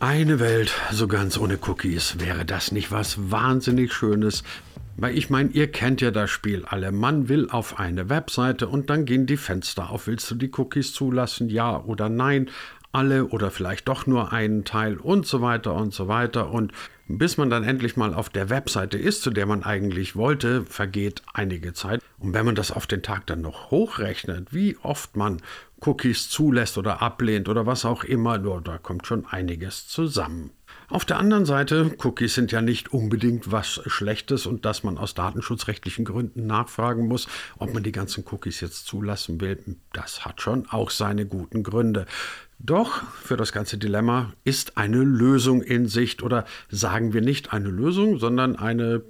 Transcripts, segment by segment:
Eine Welt so ganz ohne Cookies. Wäre das nicht was wahnsinnig Schönes? Weil ich meine, ihr kennt ja das Spiel alle. Man will auf eine Webseite und dann gehen die Fenster auf. Willst du die Cookies zulassen? Ja oder nein? Alle oder vielleicht doch nur einen Teil und so weiter und so weiter. Und bis man dann endlich mal auf der Webseite ist, zu der man eigentlich wollte, vergeht einige Zeit. Und wenn man das auf den Tag dann noch hochrechnet, wie oft man Cookies zulässt oder ablehnt oder was auch immer, da kommt schon einiges zusammen. Auf der anderen Seite, Cookies sind ja nicht unbedingt was Schlechtes und dass man aus datenschutzrechtlichen Gründen nachfragen muss, ob man die ganzen Cookies jetzt zulassen will, das hat schon auch seine guten Gründe. Doch für das ganze Dilemma ist eine Lösung in Sicht oder sagen wir nicht eine Lösung, sondern eine,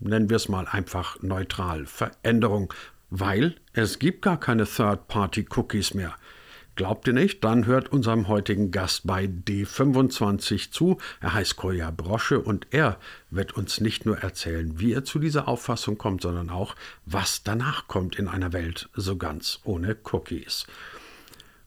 nennen wir es mal einfach neutral, Veränderung weil es gibt gar keine Third-Party-Cookies mehr. Glaubt ihr nicht? Dann hört unserem heutigen Gast bei D25 zu. Er heißt Koya Brosche und er wird uns nicht nur erzählen, wie er zu dieser Auffassung kommt, sondern auch, was danach kommt in einer Welt so ganz ohne Cookies.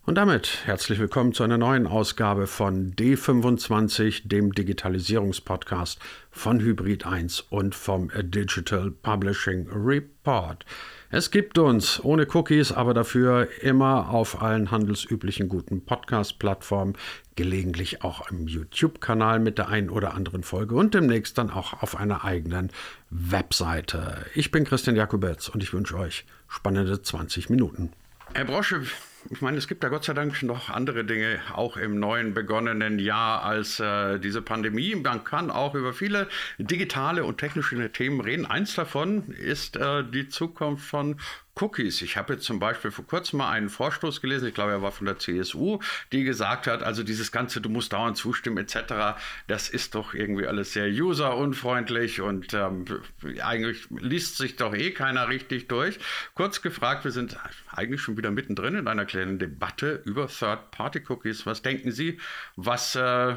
Und damit herzlich willkommen zu einer neuen Ausgabe von D25, dem Digitalisierungspodcast von Hybrid 1 und vom Digital Publishing Report. Es gibt uns ohne Cookies, aber dafür immer auf allen handelsüblichen guten Podcast-Plattformen, gelegentlich auch im YouTube-Kanal mit der einen oder anderen Folge und demnächst dann auch auf einer eigenen Webseite. Ich bin Christian Jakubetz und ich wünsche euch spannende 20 Minuten. Herr Brosche, ich meine, es gibt da Gott sei Dank noch andere Dinge, auch im neuen begonnenen Jahr als äh, diese Pandemie. Man kann auch über viele digitale und technische Themen reden. Eins davon ist äh, die Zukunft von Cookies. Ich habe jetzt zum Beispiel vor kurzem mal einen Vorstoß gelesen, ich glaube, er war von der CSU, die gesagt hat, also dieses Ganze, du musst dauernd zustimmen etc., das ist doch irgendwie alles sehr userunfreundlich und ähm, eigentlich liest sich doch eh keiner richtig durch. Kurz gefragt, wir sind eigentlich schon wieder mittendrin in einer kleinen Debatte über Third-Party-Cookies. Was denken Sie, was äh,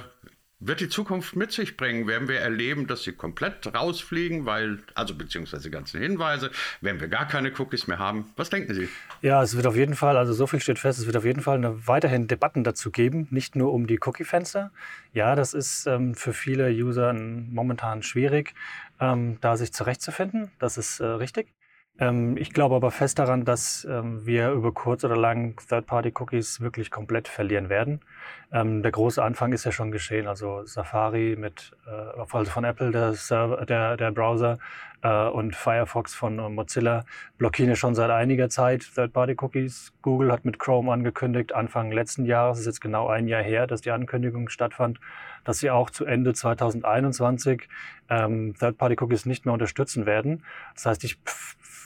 wird die Zukunft mit sich bringen? Werden wir erleben, dass sie komplett rausfliegen, weil, also beziehungsweise ganzen Hinweise, werden wir gar keine Cookies mehr haben? Was denken Sie? Ja, es wird auf jeden Fall, also so viel steht fest, es wird auf jeden Fall eine, weiterhin Debatten dazu geben, nicht nur um die Cookie-Fenster. Ja, das ist ähm, für viele User momentan schwierig, ähm, da sich zurechtzufinden. Das ist äh, richtig. Ähm, ich glaube aber fest daran, dass ähm, wir über kurz oder lang Third-Party-Cookies wirklich komplett verlieren werden. Ähm, der große Anfang ist ja schon geschehen. Also Safari mit, äh, also von Apple, der, Server, der, der Browser äh, und Firefox von Mozilla blockieren ja schon seit einiger Zeit Third-Party-Cookies. Google hat mit Chrome angekündigt, Anfang letzten Jahres, ist jetzt genau ein Jahr her, dass die Ankündigung stattfand, dass sie auch zu Ende 2021 ähm, Third-Party-Cookies nicht mehr unterstützen werden. Das heißt, ich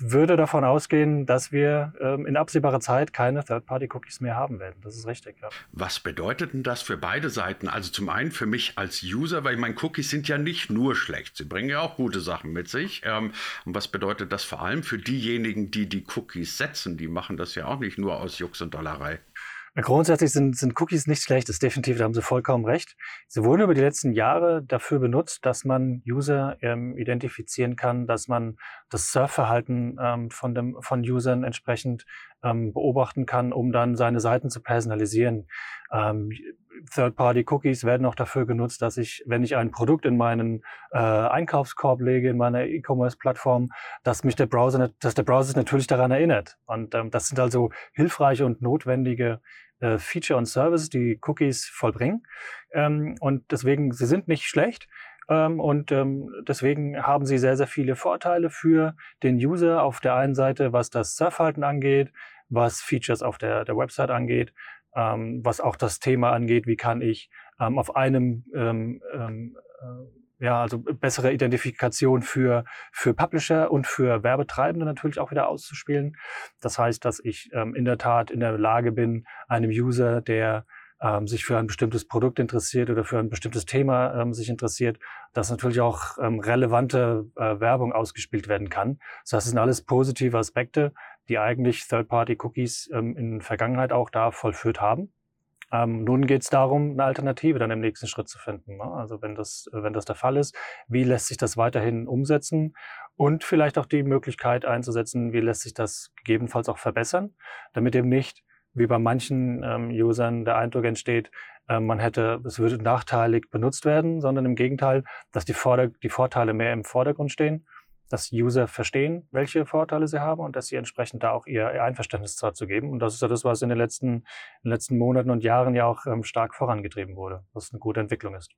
würde davon ausgehen, dass wir ähm, in absehbarer Zeit keine Third-Party-Cookies mehr haben werden. Das ist richtig. Ja. Was bedeutet denn das für beide Seiten? Also zum einen für mich als User, weil ich meine, Cookies sind ja nicht nur schlecht, sie bringen ja auch gute Sachen mit sich. Ähm, und was bedeutet das vor allem für diejenigen, die die Cookies setzen? Die machen das ja auch nicht nur aus Jux und Dollerei. Grundsätzlich sind, sind Cookies nicht schlecht, das ist definitiv, da haben Sie vollkommen recht. Sie wurden über die letzten Jahre dafür benutzt, dass man User ähm, identifizieren kann, dass man das Surfverhalten ähm, von, dem, von Usern entsprechend ähm, beobachten kann, um dann seine Seiten zu personalisieren. Ähm, Third-Party-Cookies werden auch dafür genutzt, dass ich, wenn ich ein Produkt in meinen äh, Einkaufskorb lege, in meiner E-Commerce-Plattform, dass mich der Browser, dass der Browser sich natürlich daran erinnert. Und ähm, das sind also hilfreiche und notwendige äh, Feature und Services, die Cookies vollbringen. Ähm, und deswegen, sie sind nicht schlecht. Ähm, und ähm, deswegen haben sie sehr, sehr viele Vorteile für den User auf der einen Seite, was das Surfverhalten angeht, was Features auf der, der Website angeht, ähm, was auch das Thema angeht, wie kann ich ähm, auf einem ähm, ähm, äh, ja, also bessere Identifikation für, für Publisher und für Werbetreibende natürlich auch wieder auszuspielen. Das heißt, dass ich ähm, in der Tat in der Lage bin, einem User, der ähm, sich für ein bestimmtes Produkt interessiert oder für ein bestimmtes Thema ähm, sich interessiert, dass natürlich auch ähm, relevante äh, Werbung ausgespielt werden kann. Das es sind alles positive Aspekte, die eigentlich Third-Party-Cookies ähm, in Vergangenheit auch da vollführt haben. Ähm, nun geht es darum, eine Alternative dann im nächsten Schritt zu finden. Ne? Also wenn das, wenn das der Fall ist, wie lässt sich das weiterhin umsetzen und vielleicht auch die Möglichkeit einzusetzen, wie lässt sich das gegebenenfalls auch verbessern, damit eben nicht wie bei manchen ähm, Usern der Eindruck entsteht, äh, man hätte, es würde nachteilig benutzt werden, sondern im Gegenteil, dass die, Vorder die Vorteile mehr im Vordergrund stehen dass User verstehen, welche Vorteile sie haben und dass sie entsprechend da auch ihr, Einverständnis dazu geben. Und das ist ja das, was in den letzten, in den letzten Monaten und Jahren ja auch ähm, stark vorangetrieben wurde, was eine gute Entwicklung ist.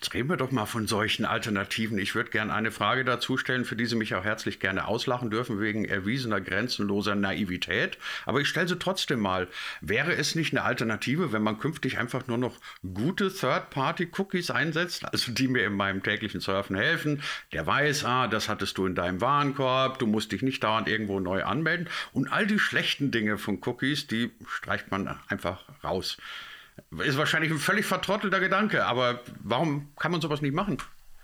Jetzt reden wir doch mal von solchen Alternativen. Ich würde gerne eine Frage dazu stellen, für die Sie mich auch herzlich gerne auslachen dürfen, wegen erwiesener grenzenloser Naivität. Aber ich stelle sie trotzdem mal. Wäre es nicht eine Alternative, wenn man künftig einfach nur noch gute Third-Party-Cookies einsetzt, also die mir in meinem täglichen Surfen helfen? Der weiß, ah, das hattest du in deinem Warenkorb, du musst dich nicht dauernd irgendwo neu anmelden. Und all die schlechten Dinge von Cookies, die streicht man einfach raus. Ist wahrscheinlich ein völlig vertrottelter Gedanke, aber warum kann man sowas nicht machen?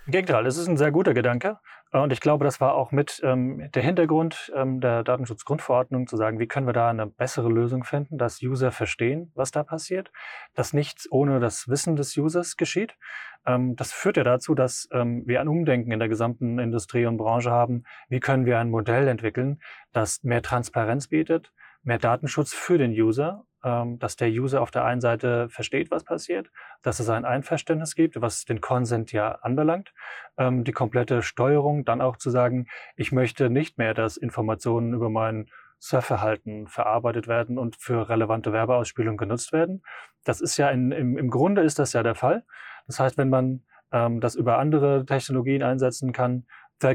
Im Gegenteil, es ist ein sehr guter Gedanke. Und ich glaube, das war auch mit ähm, der Hintergrund ähm, der Datenschutzgrundverordnung zu sagen, wie können wir da eine bessere Lösung finden, dass User verstehen, was da passiert, dass nichts ohne das Wissen des Users geschieht. Ähm, das führt ja dazu, dass ähm, wir ein Umdenken in der gesamten Industrie und Branche haben. Wie können wir ein Modell entwickeln, das mehr Transparenz bietet, mehr Datenschutz für den User dass der User auf der einen Seite versteht, was passiert, dass es ein Einverständnis gibt, was den Consent ja anbelangt, ähm, die komplette Steuerung, dann auch zu sagen, ich möchte nicht mehr, dass Informationen über mein Surfverhalten verarbeitet werden und für relevante Werbeausspielungen genutzt werden. Das ist ja in, im, im Grunde ist das ja der Fall. Das heißt, wenn man ähm, das über andere Technologien einsetzen kann,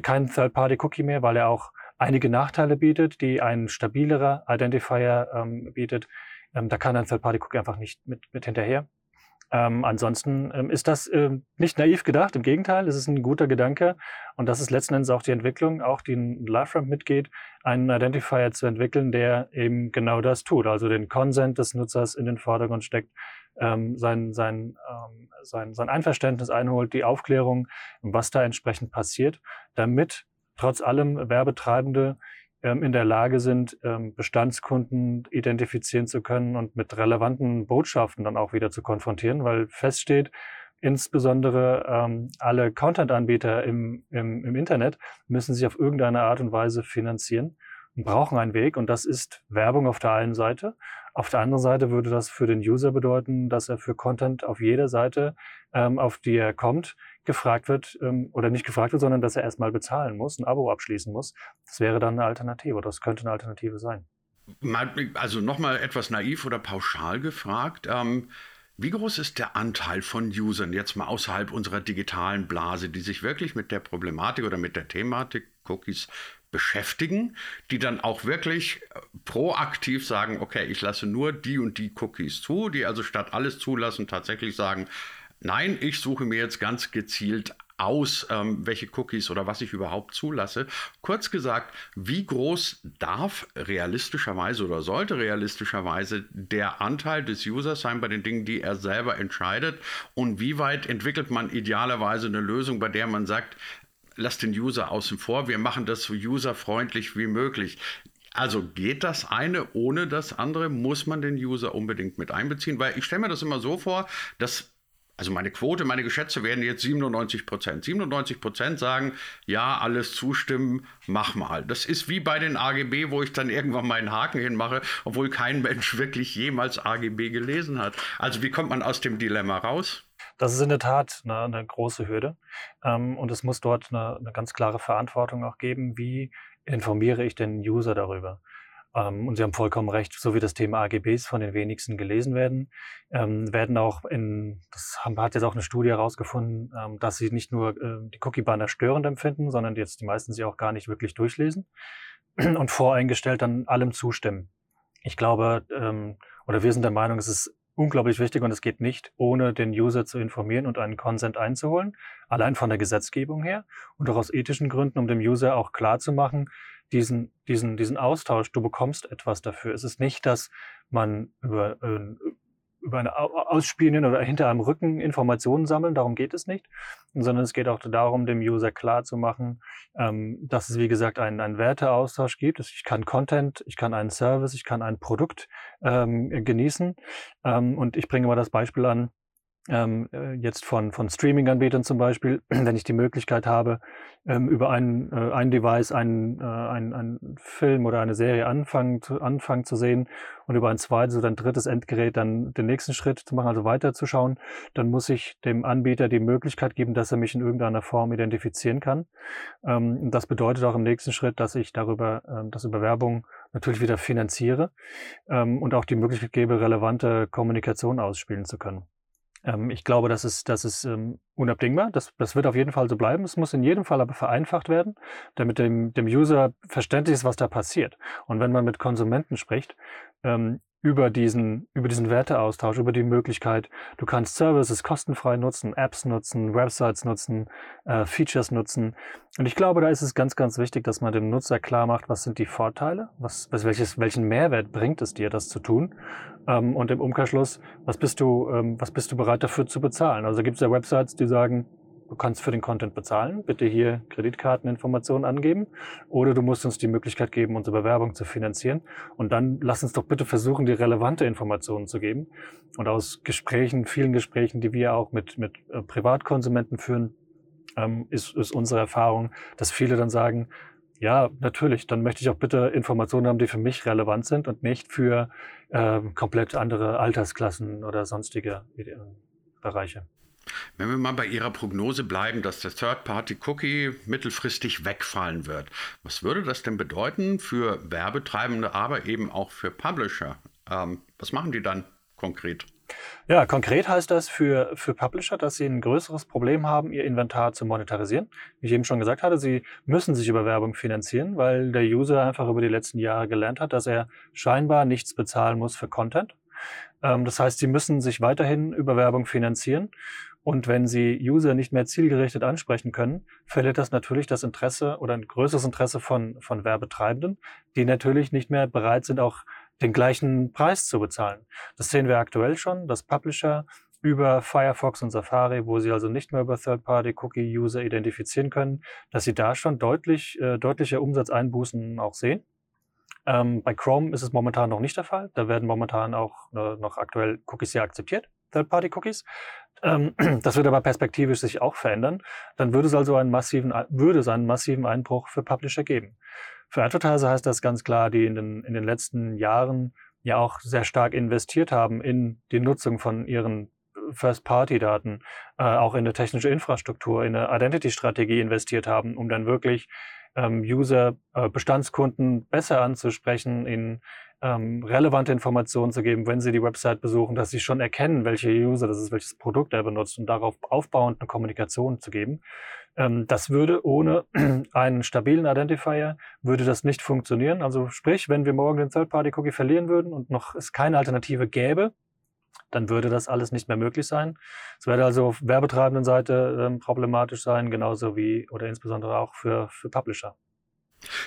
kein Third-Party-Cookie mehr, weil er auch einige Nachteile bietet, die ein stabilerer Identifier ähm, bietet, ähm, da kann ein Third-Party-Cookie einfach nicht mit, mit hinterher. Ähm, ansonsten ähm, ist das ähm, nicht naiv gedacht, im Gegenteil, es ist ein guter Gedanke. Und das ist letzten Endes auch die Entwicklung, auch die in LiveRamp mitgeht, einen Identifier zu entwickeln, der eben genau das tut, also den Consent des Nutzers in den Vordergrund steckt, ähm, sein, sein, ähm, sein, sein Einverständnis einholt, die Aufklärung, was da entsprechend passiert, damit trotz allem Werbetreibende in der Lage sind, ähm, Bestandskunden identifizieren zu können und mit relevanten Botschaften dann auch wieder zu konfrontieren, weil feststeht, insbesondere ähm, alle Content-Anbieter im, im, im Internet müssen sich auf irgendeine Art und Weise finanzieren und brauchen einen Weg. Und das ist Werbung auf der einen Seite. Auf der anderen Seite würde das für den User bedeuten, dass er für Content auf jeder Seite, ähm, auf die er kommt, gefragt wird ähm, oder nicht gefragt wird, sondern dass er erstmal bezahlen muss, ein Abo abschließen muss. Das wäre dann eine Alternative das könnte eine Alternative sein. Also nochmal etwas naiv oder pauschal gefragt. Ähm, wie groß ist der Anteil von Usern jetzt mal außerhalb unserer digitalen Blase, die sich wirklich mit der Problematik oder mit der Thematik Cookies beschäftigen, die dann auch wirklich äh, proaktiv sagen, okay, ich lasse nur die und die Cookies zu, die also statt alles zulassen tatsächlich sagen, Nein, ich suche mir jetzt ganz gezielt aus, ähm, welche Cookies oder was ich überhaupt zulasse. Kurz gesagt, wie groß darf realistischerweise oder sollte realistischerweise der Anteil des Users sein bei den Dingen, die er selber entscheidet? Und wie weit entwickelt man idealerweise eine Lösung, bei der man sagt, lass den User außen vor, wir machen das so userfreundlich wie möglich. Also geht das eine ohne das andere? Muss man den User unbedingt mit einbeziehen? Weil ich stelle mir das immer so vor, dass also meine Quote, meine Geschätze werden jetzt 97 Prozent. 97 Prozent sagen, ja, alles zustimmen, mach mal. Das ist wie bei den AGB, wo ich dann irgendwann meinen Haken hinmache, obwohl kein Mensch wirklich jemals AGB gelesen hat. Also wie kommt man aus dem Dilemma raus? Das ist in der Tat eine, eine große Hürde. Ähm, und es muss dort eine, eine ganz klare Verantwortung auch geben, wie informiere ich den User darüber. Ähm, und Sie haben vollkommen recht, so wie das Thema AGBs von den wenigsten gelesen werden, ähm, werden auch in, das hat jetzt auch eine Studie herausgefunden, ähm, dass sie nicht nur die Cookie-Banner störend empfinden, sondern jetzt die meisten sie auch gar nicht wirklich durchlesen und voreingestellt dann allem zustimmen. Ich glaube, oder wir sind der Meinung, es ist unglaublich wichtig und es geht nicht, ohne den User zu informieren und einen Consent einzuholen, allein von der Gesetzgebung her und auch aus ethischen Gründen, um dem User auch klar zu machen, diesen, diesen, diesen Austausch, du bekommst etwas dafür. Es ist nicht, dass man über, äh, über eine Ausspielen oder hinter einem Rücken Informationen sammeln, darum geht es nicht, sondern es geht auch darum, dem User klar zu machen, ähm, dass es, wie gesagt, einen, einen Werteaustausch gibt. Ich kann Content, ich kann einen Service, ich kann ein Produkt ähm, genießen. Ähm, und ich bringe mal das Beispiel an, ähm, äh, jetzt von, von Streaming-Anbietern zum Beispiel, wenn ich die Möglichkeit habe, ähm, über ein, äh, ein Device einen, äh, einen, einen Film oder eine Serie anfangen zu, anfangen zu sehen und über ein zweites oder ein drittes Endgerät dann den nächsten Schritt zu machen, also weiterzuschauen, dann muss ich dem Anbieter die Möglichkeit geben, dass er mich in irgendeiner Form identifizieren kann. Ähm, das bedeutet auch im nächsten Schritt, dass ich darüber, äh, das über Werbung natürlich wieder finanziere ähm, und auch die Möglichkeit gebe, relevante Kommunikation ausspielen zu können. Ähm, ich glaube, das ist, das ist ähm, unabdingbar. Das, das wird auf jeden Fall so bleiben. Es muss in jedem Fall aber vereinfacht werden, damit dem, dem User verständlich ist, was da passiert. Und wenn man mit Konsumenten spricht, ähm, über diesen, über diesen Werteaustausch, über die Möglichkeit, du kannst Services kostenfrei nutzen, Apps nutzen, Websites nutzen, äh, Features nutzen. Und ich glaube, da ist es ganz, ganz wichtig, dass man dem Nutzer klar macht, was sind die Vorteile, was, was welches, welchen Mehrwert bringt es dir, das zu tun. Ähm, und im Umkehrschluss, was bist du, ähm, was bist du bereit dafür zu bezahlen? Also gibt es ja Websites, die sagen, du kannst für den Content bezahlen, bitte hier Kreditkarteninformationen angeben oder du musst uns die Möglichkeit geben, unsere Bewerbung zu finanzieren und dann lass uns doch bitte versuchen, die relevante Informationen zu geben. Und aus Gesprächen, vielen Gesprächen, die wir auch mit, mit äh, Privatkonsumenten führen, ähm, ist, ist unsere Erfahrung, dass viele dann sagen, ja, natürlich, dann möchte ich auch bitte Informationen haben, die für mich relevant sind und nicht für äh, komplett andere Altersklassen oder sonstige äh, Bereiche. Wenn wir mal bei Ihrer Prognose bleiben, dass der Third-Party-Cookie mittelfristig wegfallen wird, was würde das denn bedeuten für Werbetreibende, aber eben auch für Publisher? Ähm, was machen die dann konkret? Ja, konkret heißt das für, für Publisher, dass sie ein größeres Problem haben, ihr Inventar zu monetarisieren. Wie ich eben schon gesagt hatte, sie müssen sich über Werbung finanzieren, weil der User einfach über die letzten Jahre gelernt hat, dass er scheinbar nichts bezahlen muss für Content. Ähm, das heißt, sie müssen sich weiterhin über Werbung finanzieren. Und wenn Sie User nicht mehr zielgerichtet ansprechen können, verliert das natürlich das Interesse oder ein größeres Interesse von, von Werbetreibenden, die natürlich nicht mehr bereit sind, auch den gleichen Preis zu bezahlen. Das sehen wir aktuell schon, dass Publisher über Firefox und Safari, wo sie also nicht mehr über Third-Party-Cookie-User identifizieren können, dass sie da schon deutlich, äh, deutliche Umsatzeinbußen auch sehen. Ähm, bei Chrome ist es momentan noch nicht der Fall. Da werden momentan auch äh, noch aktuell Cookies ja akzeptiert, Third-Party-Cookies. Ähm, das wird aber perspektivisch sich auch verändern. Dann würde es also einen massiven, würde es einen massiven Einbruch für Publisher geben. Für Advertiser heißt das ganz klar, die in den, in den letzten Jahren ja auch sehr stark investiert haben in die Nutzung von ihren First-Party-Daten, äh, auch in eine technische Infrastruktur, in eine Identity-Strategie investiert haben, um dann wirklich ähm, User, äh, Bestandskunden besser anzusprechen, in ähm, relevante Informationen zu geben, wenn sie die Website besuchen, dass sie schon erkennen, welche User das ist, welches Produkt er benutzt und darauf aufbauend eine Kommunikation zu geben. Ähm, das würde ohne einen stabilen Identifier, würde das nicht funktionieren. Also sprich, wenn wir morgen den Third-Party-Cookie verlieren würden und noch es keine Alternative gäbe, dann würde das alles nicht mehr möglich sein. Es würde also auf werbetreibenden Seite ähm, problematisch sein, genauso wie oder insbesondere auch für, für Publisher.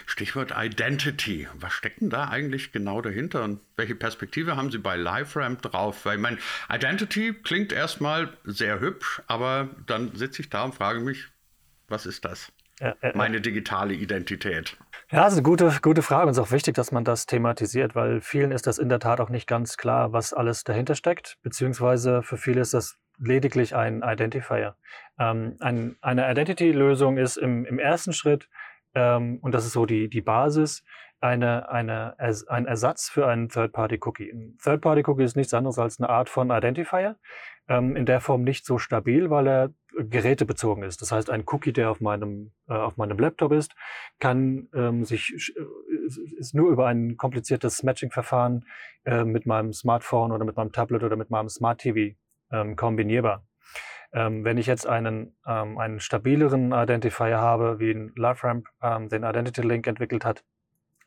Stichwort Identity. Was steckt denn da eigentlich genau dahinter und welche Perspektive haben Sie bei LiveRamp drauf? Weil ich meine, Identity klingt erstmal sehr hübsch, aber dann sitze ich da und frage mich, was ist das? Ja, äh, Meine digitale Identität. Ja, das ist eine gute, gute Frage und es ist auch wichtig, dass man das thematisiert, weil vielen ist das in der Tat auch nicht ganz klar, was alles dahinter steckt, beziehungsweise für viele ist das lediglich ein Identifier. Ähm, ein, eine Identity-Lösung ist im, im ersten Schritt ähm, und das ist so die, die Basis, eine, eine, ein Ersatz für einen Third-Party-Cookie. Ein Third-Party-Cookie ist nichts anderes als eine Art von Identifier, ähm, in der Form nicht so stabil, weil er gerätebezogen ist. Das heißt, ein Cookie, der auf meinem, äh, auf meinem Laptop ist, kann ähm, sich, äh, ist nur über ein kompliziertes Matching-Verfahren äh, mit meinem Smartphone oder mit meinem Tablet oder mit meinem Smart TV ähm, kombinierbar. Ähm, wenn ich jetzt einen, ähm, einen stabileren Identifier habe, wie ein LiveRamp ähm, den Identity Link entwickelt hat,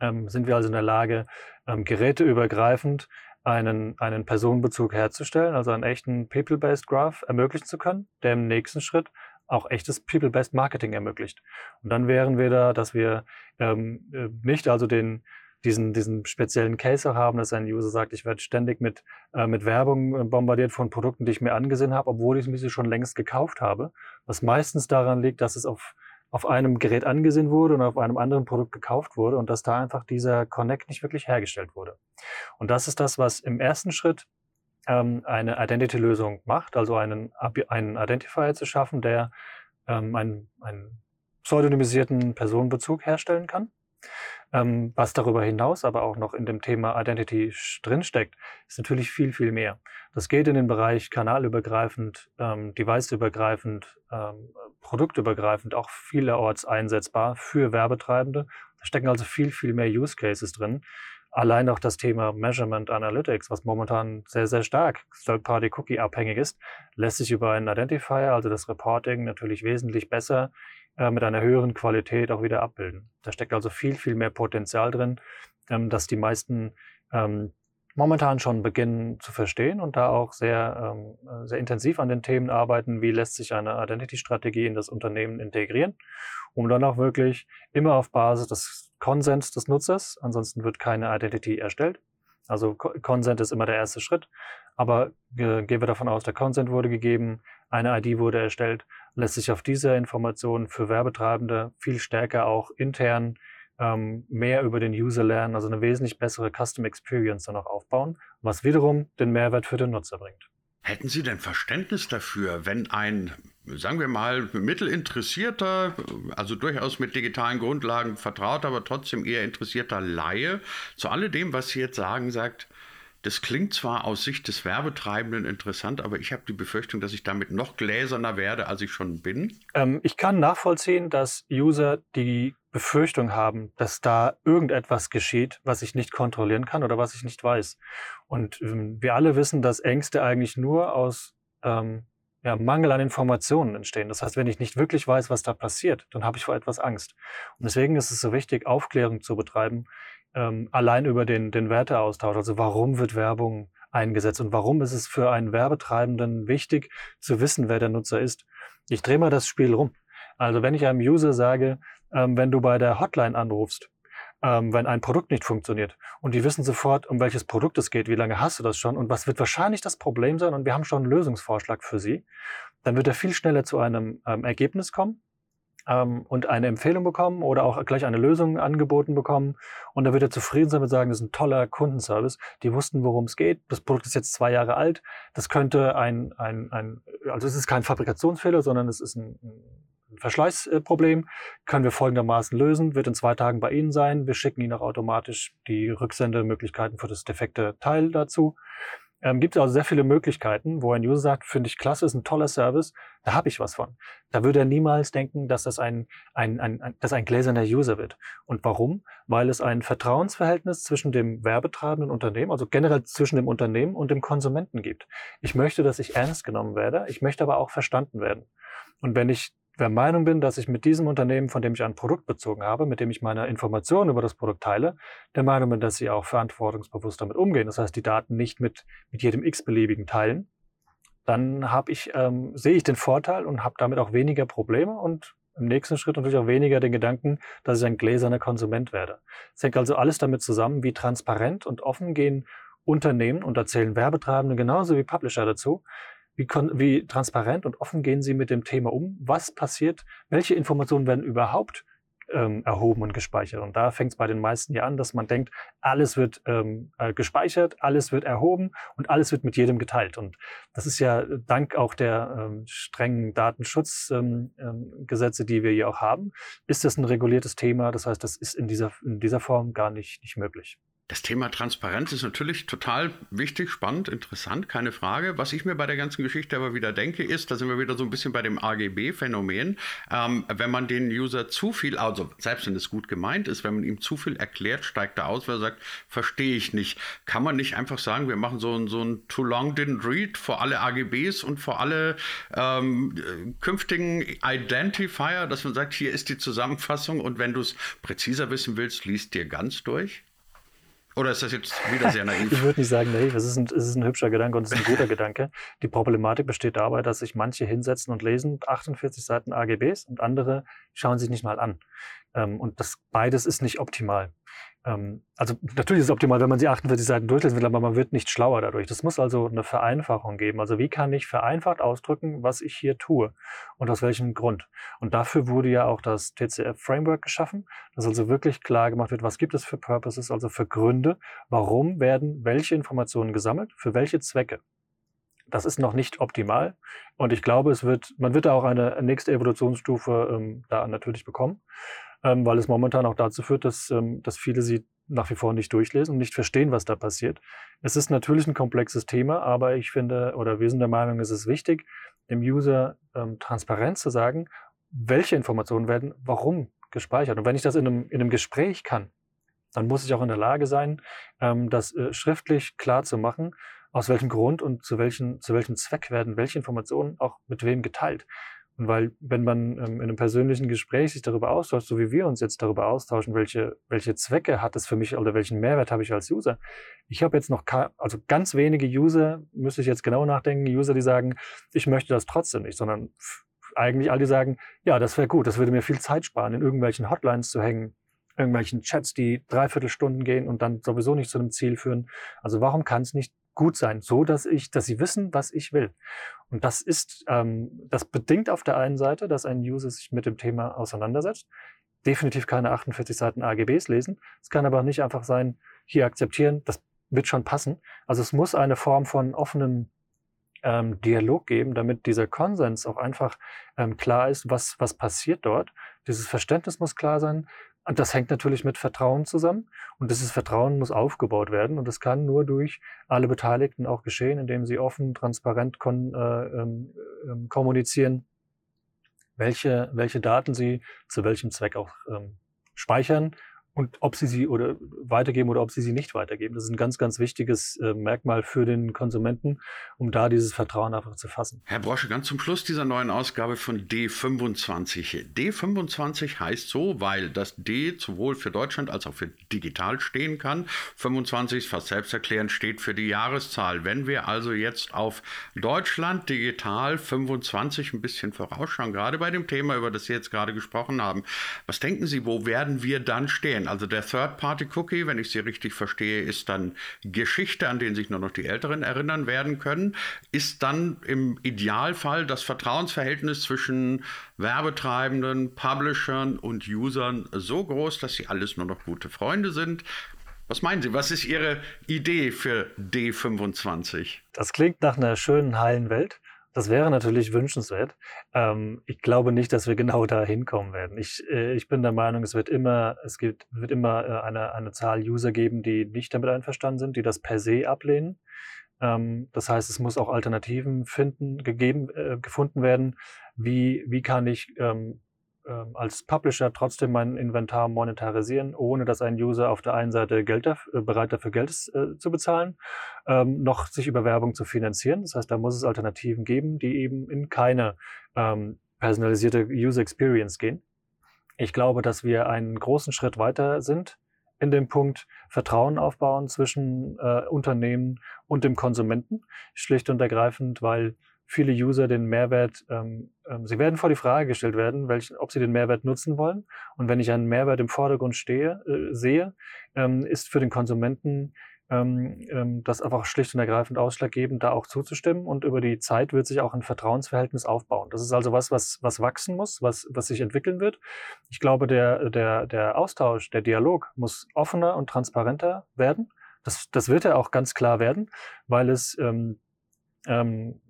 ähm, sind wir also in der Lage, ähm, geräteübergreifend einen, einen Personenbezug herzustellen, also einen echten People-Based Graph ermöglichen zu können, der im nächsten Schritt auch echtes People-Based Marketing ermöglicht. Und dann wären wir da, dass wir ähm, äh, nicht also den, diesen, diesen speziellen Case haben, dass ein User sagt, ich werde ständig mit, äh, mit Werbung äh, bombardiert von Produkten, die ich mir angesehen habe, obwohl ich sie schon längst gekauft habe. Was meistens daran liegt, dass es auf, auf einem Gerät angesehen wurde und auf einem anderen Produkt gekauft wurde und dass da einfach dieser Connect nicht wirklich hergestellt wurde. Und das ist das, was im ersten Schritt ähm, eine Identity-Lösung macht, also einen, einen Identifier zu schaffen, der ähm, einen, einen pseudonymisierten Personenbezug herstellen kann. Ähm, was darüber hinaus aber auch noch in dem Thema Identity drinsteckt, ist natürlich viel, viel mehr. Das geht in den Bereich kanalübergreifend, ähm, deviceübergreifend, ähm, produktübergreifend, auch vielerorts einsetzbar für Werbetreibende. Da stecken also viel, viel mehr Use Cases drin. Allein auch das Thema Measurement Analytics, was momentan sehr, sehr stark Third-Party-Cookie abhängig ist, lässt sich über einen Identifier, also das Reporting, natürlich wesentlich besser äh, mit einer höheren Qualität auch wieder abbilden. Da steckt also viel, viel mehr Potenzial drin, ähm, dass die meisten ähm, momentan schon beginnen zu verstehen und da auch sehr, ähm, äh, sehr intensiv an den Themen arbeiten, wie lässt sich eine Identity-Strategie in das Unternehmen integrieren, um dann auch wirklich immer auf Basis des Konsens des Nutzers, ansonsten wird keine Identity erstellt. Also Consent ist immer der erste Schritt, aber gehen wir davon aus, der Consent wurde gegeben, eine ID wurde erstellt, lässt sich auf diese Information für Werbetreibende viel stärker auch intern ähm, mehr über den User lernen, also eine wesentlich bessere Custom Experience dann auch aufbauen, was wiederum den Mehrwert für den Nutzer bringt. Hätten Sie denn Verständnis dafür, wenn ein, sagen wir mal, mittelinteressierter, also durchaus mit digitalen Grundlagen vertraut, aber trotzdem eher interessierter Laie zu alledem, was Sie jetzt sagen, sagt, das klingt zwar aus Sicht des Werbetreibenden interessant, aber ich habe die Befürchtung, dass ich damit noch gläserner werde, als ich schon bin. Ähm, ich kann nachvollziehen, dass User die Befürchtung haben, dass da irgendetwas geschieht, was ich nicht kontrollieren kann oder was ich nicht weiß. Und ähm, wir alle wissen, dass Ängste eigentlich nur aus ähm, ja, Mangel an Informationen entstehen. Das heißt, wenn ich nicht wirklich weiß, was da passiert, dann habe ich vor etwas Angst. Und deswegen ist es so wichtig, Aufklärung zu betreiben, ähm, allein über den, den Werteaustausch. Also warum wird Werbung eingesetzt und warum ist es für einen Werbetreibenden wichtig zu wissen, wer der Nutzer ist. Ich drehe mal das Spiel rum. Also wenn ich einem User sage, ähm, wenn du bei der Hotline anrufst, ähm, wenn ein Produkt nicht funktioniert und die wissen sofort, um welches Produkt es geht, wie lange hast du das schon und was wird wahrscheinlich das Problem sein und wir haben schon einen Lösungsvorschlag für sie, dann wird er viel schneller zu einem ähm, Ergebnis kommen ähm, und eine Empfehlung bekommen oder auch gleich eine Lösung angeboten bekommen. Und da wird er zufrieden sein und sagen, das ist ein toller Kundenservice. Die wussten, worum es geht. Das Produkt ist jetzt zwei Jahre alt. Das könnte ein, ein, ein also es ist kein Fabrikationsfehler, sondern es ist ein, ein Verschleißproblem. Können wir folgendermaßen lösen. Wird in zwei Tagen bei Ihnen sein. Wir schicken Ihnen auch automatisch die Rücksendemöglichkeiten für das defekte Teil dazu. Ähm, gibt es also sehr viele Möglichkeiten, wo ein User sagt, finde ich klasse, ist ein toller Service, da habe ich was von. Da würde er niemals denken, dass das ein, ein, ein, ein, dass ein gläserner User wird. Und warum? Weil es ein Vertrauensverhältnis zwischen dem werbetreibenden Unternehmen, also generell zwischen dem Unternehmen und dem Konsumenten gibt. Ich möchte, dass ich ernst genommen werde, ich möchte aber auch verstanden werden. Und wenn ich der Meinung bin, dass ich mit diesem Unternehmen, von dem ich ein Produkt bezogen habe, mit dem ich meine Informationen über das Produkt teile, der Meinung bin, dass sie auch verantwortungsbewusst damit umgehen. Das heißt, die Daten nicht mit, mit jedem x-beliebigen teilen. Dann habe ich, ähm, sehe ich den Vorteil und habe damit auch weniger Probleme und im nächsten Schritt natürlich auch weniger den Gedanken, dass ich ein gläserner Konsument werde. Es hängt also alles damit zusammen, wie transparent und offen gehen Unternehmen und erzählen Werbetreibende genauso wie Publisher dazu, wie, wie transparent und offen gehen Sie mit dem Thema um? Was passiert? Welche Informationen werden überhaupt ähm, erhoben und gespeichert? Und da fängt es bei den meisten ja an, dass man denkt, alles wird ähm, äh, gespeichert, alles wird erhoben und alles wird mit jedem geteilt. Und das ist ja dank auch der ähm, strengen Datenschutzgesetze, ähm, ähm, die wir hier auch haben, ist das ein reguliertes Thema. Das heißt, das ist in dieser, in dieser Form gar nicht, nicht möglich. Das Thema Transparenz ist natürlich total wichtig, spannend, interessant, keine Frage. Was ich mir bei der ganzen Geschichte aber wieder denke, ist, da sind wir wieder so ein bisschen bei dem AGB-Phänomen. Ähm, wenn man den User zu viel, also selbst wenn es gut gemeint ist, wenn man ihm zu viel erklärt, steigt er aus, weil er sagt, verstehe ich nicht. Kann man nicht einfach sagen, wir machen so ein, so ein Too Long Didn't Read vor alle AGBs und vor alle ähm, künftigen Identifier, dass man sagt, hier ist die Zusammenfassung und wenn du es präziser wissen willst, liest dir ganz durch? Oder ist das jetzt wieder sehr naiv? ich würde nicht sagen naiv. Es ist, ein, es ist ein hübscher Gedanke und es ist ein guter Gedanke. Die Problematik besteht dabei, dass sich manche hinsetzen und lesen 48 Seiten AGBs und andere schauen sich nicht mal an. Ähm, und das beides ist nicht optimal. Ähm, also natürlich ist es optimal, wenn man sie 48 Seiten durchlesen will, aber man wird nicht schlauer dadurch. Das muss also eine Vereinfachung geben. Also wie kann ich vereinfacht ausdrücken, was ich hier tue und aus welchem Grund? Und dafür wurde ja auch das TCF-Framework geschaffen, dass also wirklich klar gemacht wird, was gibt es für Purposes, also für Gründe, warum werden welche Informationen gesammelt, für welche Zwecke. das ist noch nicht optimal. Und ich glaube, es wird, man wird da auch eine nächste Evolutionsstufe ähm, da natürlich bekommen, ähm, weil es momentan auch dazu führt, dass, ähm, dass viele sie nach wie vor nicht durchlesen und nicht verstehen, was da passiert. Es ist natürlich ein komplexes Thema, aber ich finde, oder wir sind der Meinung, es ist wichtig, dem User ähm, transparent zu sagen, welche Informationen werden warum gespeichert. Und wenn ich das in einem, in einem Gespräch kann, dann muss ich auch in der Lage sein, ähm, das äh, schriftlich klar zu machen, aus welchem Grund und zu, welchen, zu welchem Zweck werden welche Informationen auch mit wem geteilt. Weil, wenn man ähm, in einem persönlichen Gespräch sich darüber austauscht, so wie wir uns jetzt darüber austauschen, welche, welche Zwecke hat es für mich oder welchen Mehrwert habe ich als User. Ich habe jetzt noch, also ganz wenige User, müsste ich jetzt genau nachdenken, User, die sagen, ich möchte das trotzdem nicht, sondern eigentlich alle sagen, ja, das wäre gut, das würde mir viel Zeit sparen, in irgendwelchen Hotlines zu hängen, irgendwelchen Chats, die dreiviertel Stunden gehen und dann sowieso nicht zu einem Ziel führen. Also warum kann es nicht gut sein, so dass ich, dass sie wissen, was ich will? Und das ist, ähm, das bedingt auf der einen Seite, dass ein User sich mit dem Thema auseinandersetzt, definitiv keine 48 Seiten AGBs lesen. Es kann aber nicht einfach sein, hier akzeptieren, das wird schon passen. Also es muss eine Form von offenem ähm, Dialog geben, damit dieser Konsens auch einfach ähm, klar ist, was, was passiert dort. Dieses Verständnis muss klar sein. Und das hängt natürlich mit Vertrauen zusammen. Und dieses Vertrauen muss aufgebaut werden. Und das kann nur durch alle Beteiligten auch geschehen, indem sie offen, transparent kon äh, ähm, ähm, kommunizieren, welche, welche Daten sie zu welchem Zweck auch ähm, speichern und ob sie sie oder weitergeben oder ob sie sie nicht weitergeben. Das ist ein ganz, ganz wichtiges äh, Merkmal für den Konsumenten, um da dieses Vertrauen einfach zu fassen. Herr Brosche, ganz zum Schluss dieser neuen Ausgabe von D25. D25 heißt so, weil das D sowohl für Deutschland als auch für digital stehen kann. 25 fast selbsterklärend steht für die Jahreszahl. Wenn wir also jetzt auf Deutschland digital 25 ein bisschen vorausschauen, gerade bei dem Thema, über das Sie jetzt gerade gesprochen haben, was denken Sie, wo werden wir dann stehen? Sein. Also der Third-Party-Cookie, wenn ich sie richtig verstehe, ist dann Geschichte, an denen sich nur noch die Älteren erinnern werden können. Ist dann im Idealfall das Vertrauensverhältnis zwischen Werbetreibenden, Publishern und Usern so groß, dass sie alles nur noch gute Freunde sind. Was meinen Sie? Was ist Ihre Idee für D25? Das klingt nach einer schönen, heilen Welt. Das wäre natürlich wünschenswert. Ähm, ich glaube nicht, dass wir genau da hinkommen werden. Ich, äh, ich bin der Meinung, es wird immer, es gibt, wird immer äh, eine, eine Zahl User geben, die nicht damit einverstanden sind, die das per se ablehnen. Ähm, das heißt, es muss auch Alternativen finden, gegeben, äh, gefunden werden. Wie, wie kann ich ähm, als Publisher trotzdem mein Inventar monetarisieren, ohne dass ein User auf der einen Seite Geld dafür, äh, bereit dafür Geld äh, zu bezahlen, ähm, noch sich über Werbung zu finanzieren. Das heißt, da muss es Alternativen geben, die eben in keine ähm, personalisierte User Experience gehen. Ich glaube, dass wir einen großen Schritt weiter sind in dem Punkt Vertrauen aufbauen zwischen äh, Unternehmen und dem Konsumenten, schlicht und ergreifend, weil viele User den Mehrwert, ähm, ähm, sie werden vor die Frage gestellt werden, welchen, ob sie den Mehrwert nutzen wollen. Und wenn ich einen Mehrwert im Vordergrund stehe, äh, sehe, ähm, ist für den Konsumenten ähm, ähm, das einfach schlicht und ergreifend ausschlaggebend, da auch zuzustimmen. Und über die Zeit wird sich auch ein Vertrauensverhältnis aufbauen. Das ist also was, was, was wachsen muss, was, was sich entwickeln wird. Ich glaube, der, der, der Austausch, der Dialog muss offener und transparenter werden. Das, das wird er auch ganz klar werden, weil es ähm, ähm,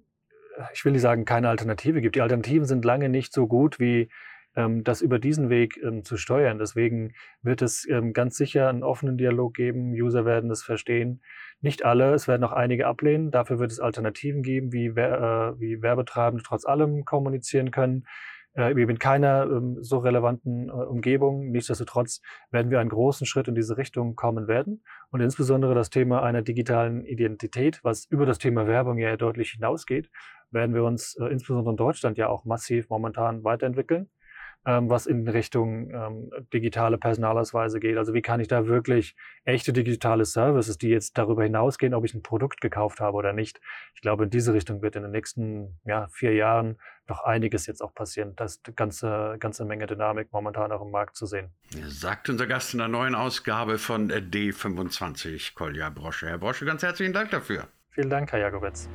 ich will nicht sagen, keine Alternative gibt. Die Alternativen sind lange nicht so gut wie ähm, das über diesen Weg ähm, zu steuern. Deswegen wird es ähm, ganz sicher einen offenen Dialog geben. User werden es verstehen. Nicht alle, es werden auch einige ablehnen. Dafür wird es Alternativen geben, wie, äh, wie Werbetreibende trotz allem kommunizieren können eben in keiner ähm, so relevanten äh, Umgebung. Nichtsdestotrotz werden wir einen großen Schritt in diese Richtung kommen werden. Und insbesondere das Thema einer digitalen Identität, was über das Thema Werbung ja deutlich hinausgeht, werden wir uns äh, insbesondere in Deutschland ja auch massiv momentan weiterentwickeln ähm, was in Richtung ähm, digitale Personalausweise geht. Also wie kann ich da wirklich echte digitale Services, die jetzt darüber hinausgehen, ob ich ein Produkt gekauft habe oder nicht. Ich glaube, in diese Richtung wird in den nächsten ja, vier Jahren noch einiges jetzt auch passieren. Da ist eine ganze, ganze Menge Dynamik momentan auch im Markt zu sehen. Sagt unser Gast in der neuen Ausgabe von D25, Kolja Brosche. Herr Brosche, ganz herzlichen Dank dafür. Vielen Dank, Herr Jakobetz.